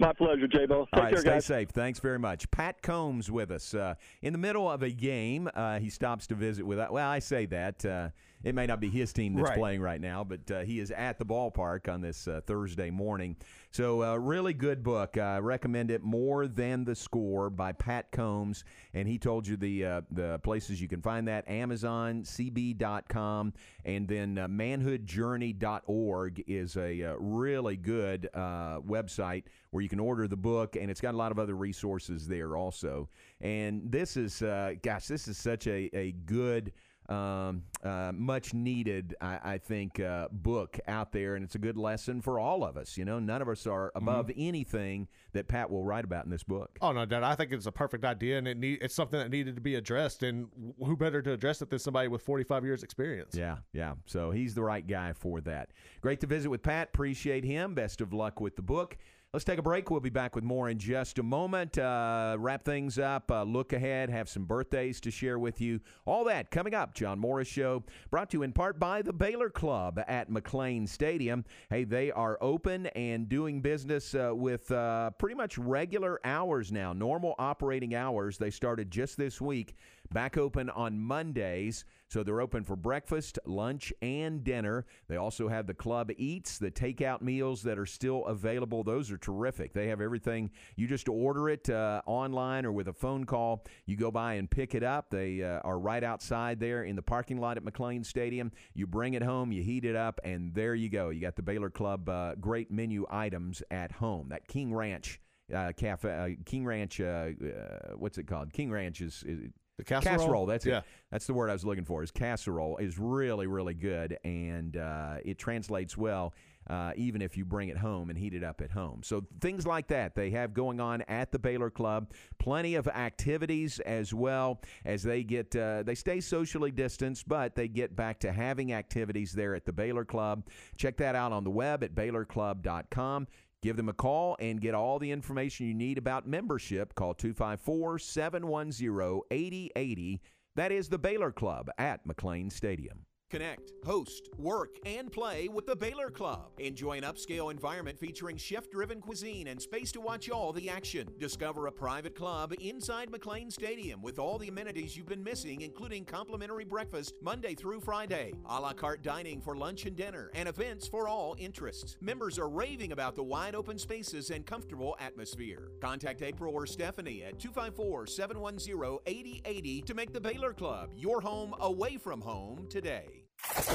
My pleasure, J Bo. All right, care, stay guys. safe. Thanks very much. Pat Combs with us. Uh, in the middle of a game, uh, he stops to visit with us. Well, I say that. Uh, it may not be his team that's Right. playing right now, but uh, he is at the ballpark on this uh, Thursday morning. So, uh, really good book. I recommend it more than the score by Pat Combs, and he told you the uh, the places you can find that: Amazon, CB.com, and then uh, ManhoodJourney.org is a uh, really good uh, website where you can order the book, and it's got a lot of other resources there also. And this is, uh, gosh, this is such a a good um, uh, much needed, I, I think, uh, book out there, and it's a good lesson for all of us. You know, none of us are above anything that Pat will write about in this book. Oh no, Dad! I think it's a perfect idea, and it need, it's something that needed to be addressed. And who better to address it than somebody with 45 years experience? Yeah, yeah. So he's the right guy for that. Great to visit with Pat. Appreciate him. Best of luck with the book. Let's take a break. We'll be back with more in just a moment. Uh, wrap things up, uh, look ahead, have some birthdays to share with you. All that coming up. John Morris Show, brought to you in part by the Baylor Club at McLane Stadium. Hey, they are open and doing business uh, with uh, pretty much regular hours now, normal operating hours. They started just this week. Back open on Mondays. So they're open for breakfast, lunch, and dinner. They also have the club eats, the takeout meals that are still available. Those are terrific. They have everything. You just order it uh, online or with a phone call. You go by and pick it up. They uh, are right outside there in the parking lot at McLane Stadium. You bring it home, you heat it up, and there you go. You got the Baylor Club uh, great menu items at home. That King Ranch. Uh, cafe, uh, King Ranch, uh, uh, what's it called? King Ranch is, is The casserole? That's Yeah. it. That's the word I was looking for. Is casserole is really really good, and uh, it translates well. Uh, even if you bring it home and heat it up at home. So things like that they have going on at the Baylor Club. Plenty of activities as well as they get, uh, they stay socially distanced, but they get back to having activities there at the Baylor Club. Check that out on the web at BaylorClub.com. Give them a call and get all the information you need about membership. Call 254 710 8080. That is the Baylor Club at McLane Stadium. Connect, host, work, and play with the Baylor Club. Enjoy an upscale environment featuring chef driven cuisine and space to watch all the action. Discover a private club inside McLane Stadium with all the amenities you've been missing, including complimentary breakfast Monday through Friday, a la carte dining for lunch and dinner, and events for all interests. Members are raving about the wide open spaces and comfortable atmosphere. Contact April or Stephanie at 254 710 8080 to make the Baylor Club your home away from home today.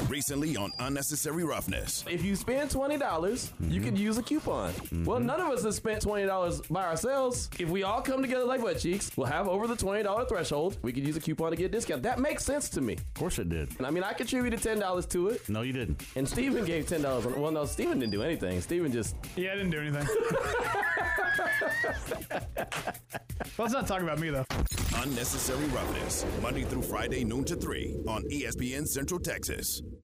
Recently on Unnecessary Roughness. If you spend twenty dollars, you mm-hmm. could use a coupon. Well, mm-hmm. none of us have spent twenty dollars by ourselves. If we all come together like butt cheeks, we'll have over the twenty dollar threshold. We could use a coupon to get a discount. That makes sense to me. Of course it did. And I mean, I contributed ten dollars to it. No, you didn't. And Steven gave ten dollars. Well, no, Steven didn't do anything. Steven just Yeah, I didn't do anything. *laughs* Let's not talk about me though. Unnecessary Roughness. Monday through Friday, noon to 3 on ESPN Central Texas service.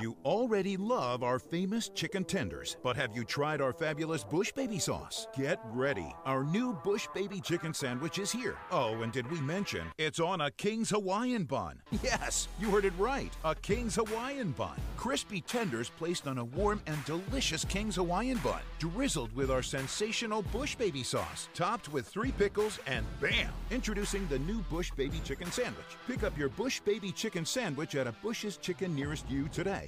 You already love our famous chicken tenders, but have you tried our fabulous Bush Baby sauce? Get ready. Our new Bush Baby chicken sandwich is here. Oh, and did we mention it's on a King's Hawaiian bun? *laughs* Yes, you heard it right. A King's Hawaiian bun. Crispy tenders placed on a warm and delicious King's Hawaiian bun, drizzled with our sensational Bush Baby sauce, topped with three pickles, and bam! Introducing the new Bush Baby chicken sandwich. Pick up your Bush Baby chicken sandwich at a Bush's Chicken nearest you today.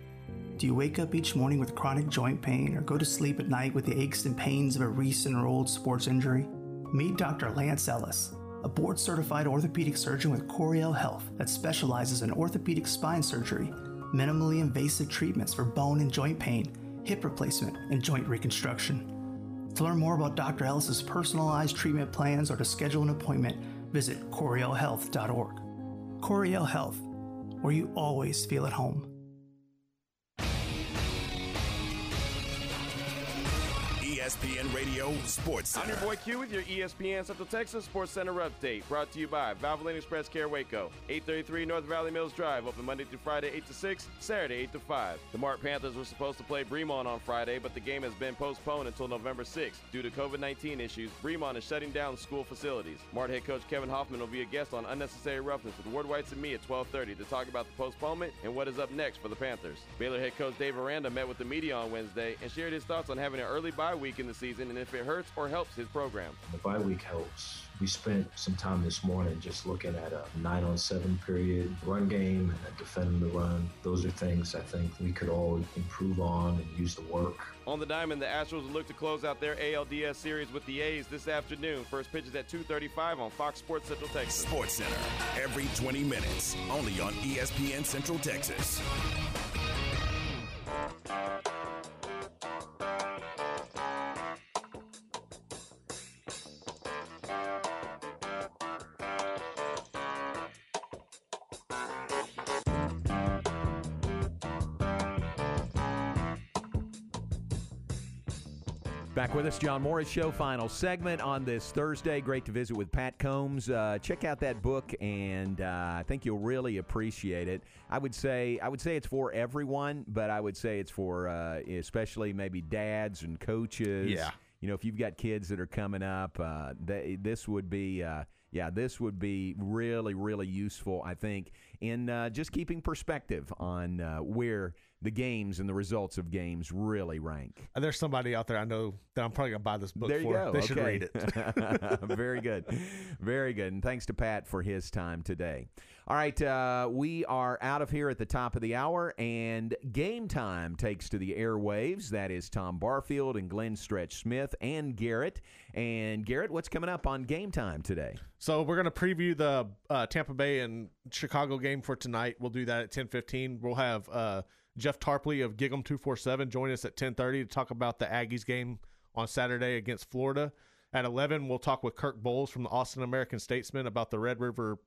Do you wake up each morning with chronic joint pain or go to sleep at night with the aches and pains of a recent or old sports injury? Meet Dr. Lance Ellis, a board certified orthopedic surgeon with Coryell Health that specializes in orthopedic spine surgery, minimally invasive treatments for bone and joint pain, hip replacement, and joint reconstruction. To learn more about Dr. Ellis's personalized treatment plans or to schedule an appointment, visit CoryellHealth.org. Coryell Health, where you always feel at home. ESPN Radio Sports I'm your boy Q with your ESPN Central Texas Sports Center update. Brought to you by Valvoline Express Care Waco. 833 North Valley Mills Drive, open Monday through Friday 8 to 6, Saturday 8 to 5. The Mart Panthers were supposed to play Bremond on Friday, but the game has been postponed until November 6th. Due to COVID 19 issues, Bremond is shutting down school facilities. Mart head coach Kevin Hoffman will be a guest on Unnecessary Roughness with Ward Whites and me at 1230 to talk about the postponement and what is up next for the Panthers. Baylor head coach Dave Aranda met with the media on Wednesday and shared his thoughts on having an early bye week in the season and if it hurts or helps his program. The bye week helps. We spent some time this morning just looking at a nine on seven period run game and defending the run. Those are things I think we could all improve on and use the work. On the diamond, the Astros look to close out their ALDS series with the A's this afternoon. First pitch is at 2:35 on Fox Sports Central Texas. Sports Center, every 20 minutes, only on ESPN Central Texas. Back with us, John Morris Show, final segment on this Thursday. Great to visit with Pat Combs. Uh, check out that book, and uh, I think you'll really appreciate it. I would say I would say it's for everyone, but I would say it's for uh, especially maybe dads and coaches. Yeah. You know, if you've got kids that are coming up, uh, they, this would be, uh, yeah, this would be really, really useful. I think in uh, just keeping perspective on uh, where the games and the results of games really rank. And there's somebody out there I know that I'm probably gonna buy this book There you for. go. They should read it. *laughs* Very good. Very good. And thanks to Pat for his time today. All right, uh, we are out of here at the top of the hour, and game time takes to the airwaves. That is Tom Barfield and Glenn Stretch Smith and Garrett. And Garrett, what's coming up on game time today? So we're gonna preview the uh, Tampa Bay and Chicago game for tonight. We'll do that at ten fifteen. We'll have uh, Jeff Tarpley of Gig'em two four seven join us at ten thirty to talk about the Aggies game on Saturday against Florida. At eleven, we'll talk with Kirk Bohls from the Austin American Statesman about the Red River.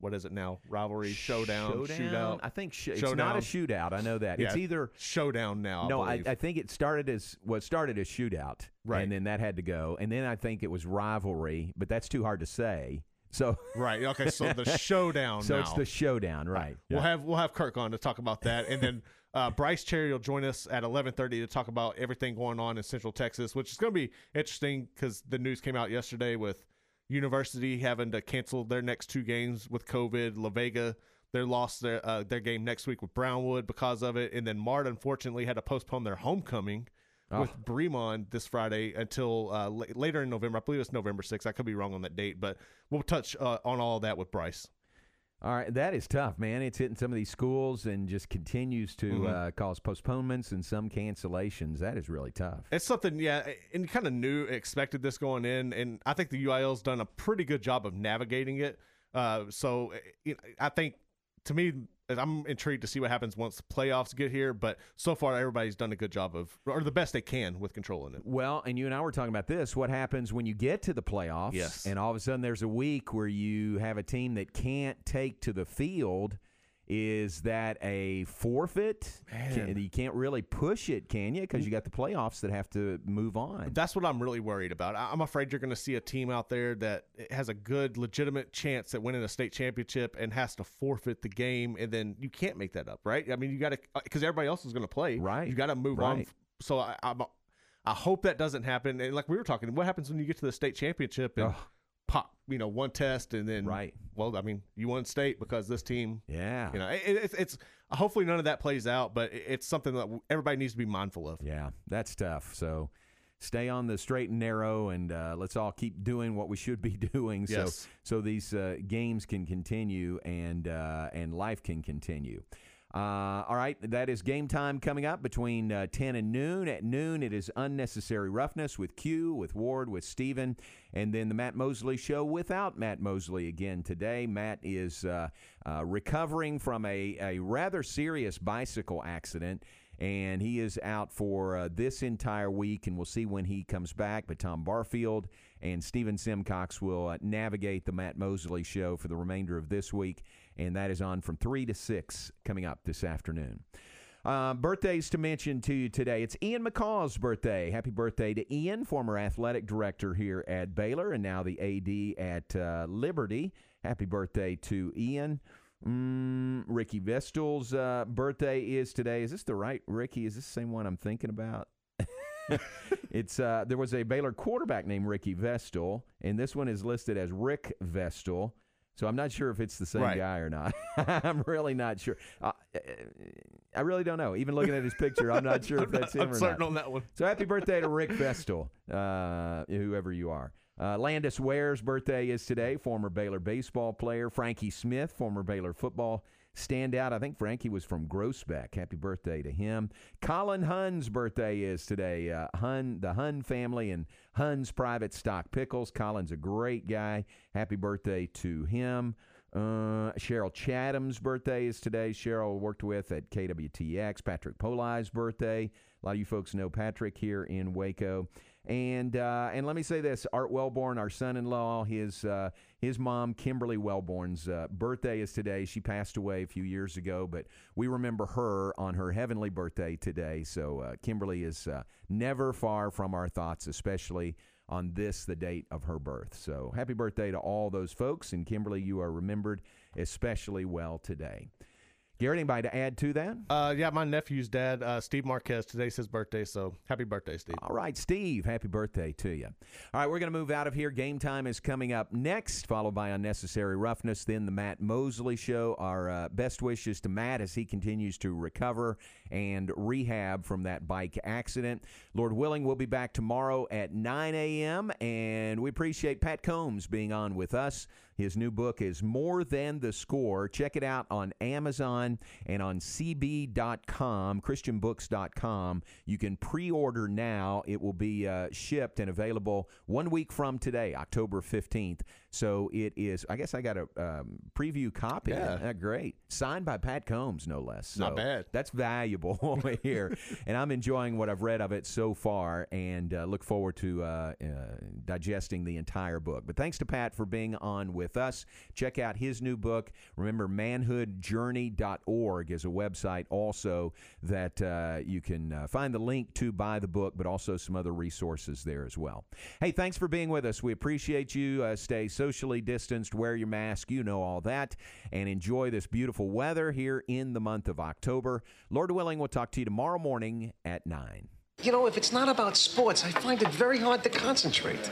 What is it now? Rivalry, showdown, shootout. I think sh- it's not a shootout. I know that. It's either showdown now. no, I, I. I think it started as well. Started as shootout, Right. And then that had to go, and then I think it was rivalry, but that's too hard to say. So right. Okay. So the *laughs* showdown. So now. it's the showdown, right? We'll have we'll have Kirk on to talk about that, and then uh, Bryce Cherry will join us at eleven thirty to talk about everything going on in Central Texas, which is going to be interesting because the news came out yesterday with University having to cancel their next two games with COVID. La Vega They lost their uh, their game next week with Brownwood because of it, and then Mart unfortunately had to postpone their homecoming Oh. with Bremond this Friday until uh, la- later in November. I believe it's November 6th. I could be wrong on that date, but we'll touch uh, on all of that with Bryce. All right, that is tough, man. It's hitting some of these schools and just continues to Mhm. uh, cause postponements and some cancellations. That is really tough. It's something, yeah, and kind of knew, expected this going in, and I think the UIL's done a pretty good job of navigating it. Uh, so eh, you know, I think, to me, I'm intrigued to see what happens once the playoffs get here. But so far, everybody's done a good job of, or the best they can with controlling it. Well, and you and I were talking about this. What happens when you get to the playoffs? Yes. And all of a sudden there's a week where you have a team that can't take to the field. Is that a forfeit? Can, you can't really push it, can you? Because mm. you got the playoffs that have to move on. That's what I'm really worried about. I'm afraid you're going to see a team out there that has a good, legitimate chance at winning a state championship and has to forfeit the game, and then you can't make that up, right? I mean, you got to uh, because everybody else is going to play, right? You got to move on. So I, I'm, I hope that doesn't happen. And like we were talking, what happens when you get to the state championship and pop, you know, one test and then right? Well, I mean, you won state because this team, yeah, you know, it, it's it's hopefully none of that plays out, but it- it's something that everybody needs to be mindful of. Yeah, that's tough. So stay on the straight and narrow, and uh, let's all keep doing what we should be *laughs* doing. So Yes. so these uh, games can continue and uh, and life can continue. Uh, all right, that is game time coming up between uh, 10 and noon. At noon, it is Unnecessary Roughness with Q, with Ward, with Steven, and then the Matt Mosley Show without Matt Mosley again today. Matt is uh, uh, recovering from a, a rather serious bicycle accident and he is out for uh, this entire week, and we'll see when he comes back. But Tom Barfield and Stephen Simcox will uh, navigate the Matt Mosley show for the remainder of this week, and that is on from 3 to 6 coming up this afternoon. Uh, birthdays to mention to you today. It's Ian McCaw's birthday. Happy birthday to Ian, former athletic director here at Baylor and now the AD at uh, Liberty. Happy birthday to Ian. Mm, Ricky Vestal's uh, birthday is today. Is this the right Ricky? Is this the same one I'm thinking about? *laughs* it's uh, there was a Baylor quarterback named Ricky Vestal, and this one is listed as Rick Vestal. So I'm not sure if it's the same Right. guy or not. *laughs* I'm really not sure. Uh, I really don't know. Even looking at his picture, I'm not *laughs* sure if I'm that's not- him I'm or certain not. on that one. So happy birthday to Rick Vestal, uh, whoever you are. Uh, Landis Ware's birthday is today, former Baylor baseball player. Frankie Smith, former Baylor football standout. I think Frankie was from Groesbeck. Happy birthday to him. Colin Hunn's birthday is today. Uh, Hun, the Hun family and Hunn's Private Stock Pickles. Colin's a great guy. Happy birthday to him. Uh, Cheryl Chatham's birthday is today. Cheryl worked with at KWTX. Patrick Poli's birthday. A lot of you folks know Patrick here in Waco. And uh, and let me say this: Art Wellborn, our son-in-law, his uh, his mom, Kimberly Wellborn's uh, birthday is today. She passed away a few years ago, but we remember her on her heavenly birthday today. So uh, Kimberly is uh, never far from our thoughts, especially on this, the date of her birth. So happy birthday to all those folks, and Kimberly, you are remembered especially well today. Garrett, anybody to add to that? Uh, yeah, my nephew's dad, uh, Steve Marquez. Today's his birthday, so happy birthday, Steve. All right, Steve, happy birthday to you. All right, we're going to move out of here. Game time is coming up next, followed by Unnecessary Roughness, then the Matt Mosley Show. Our uh, best wishes to Matt as he continues to recover and rehab from that bike accident. Lord willing, we'll be back tomorrow at 9 a.m., and we appreciate Pat Combs being on with us. His new book is More Than the Score. Check it out on Amazon and on CB.com, ChristianBooks.com. You can pre order now. It will be uh, shipped and available one week from today, October 15th. So it is, I guess I got a um, preview copy. Yeah. Uh, great. Signed by Pat Combs, no less. Not bad. That's valuable *laughs* here. *laughs* and I'm enjoying what I've read of it so far and uh, look forward to uh, uh, digesting the entire book. But thanks to Pat for being on with us. Check out his new book. Remember, manhoodjourney.org is a website also that uh, you can uh, find the link to buy the book, but also some other resources there as well. Hey, thanks for being with us. We appreciate you. Uh, stay socially distanced, wear your mask, you know all that, and enjoy this beautiful weather here in the month of October. Lord willing, we'll talk to you tomorrow morning at 9. You know, if it's not about sports, I find it very hard to concentrate.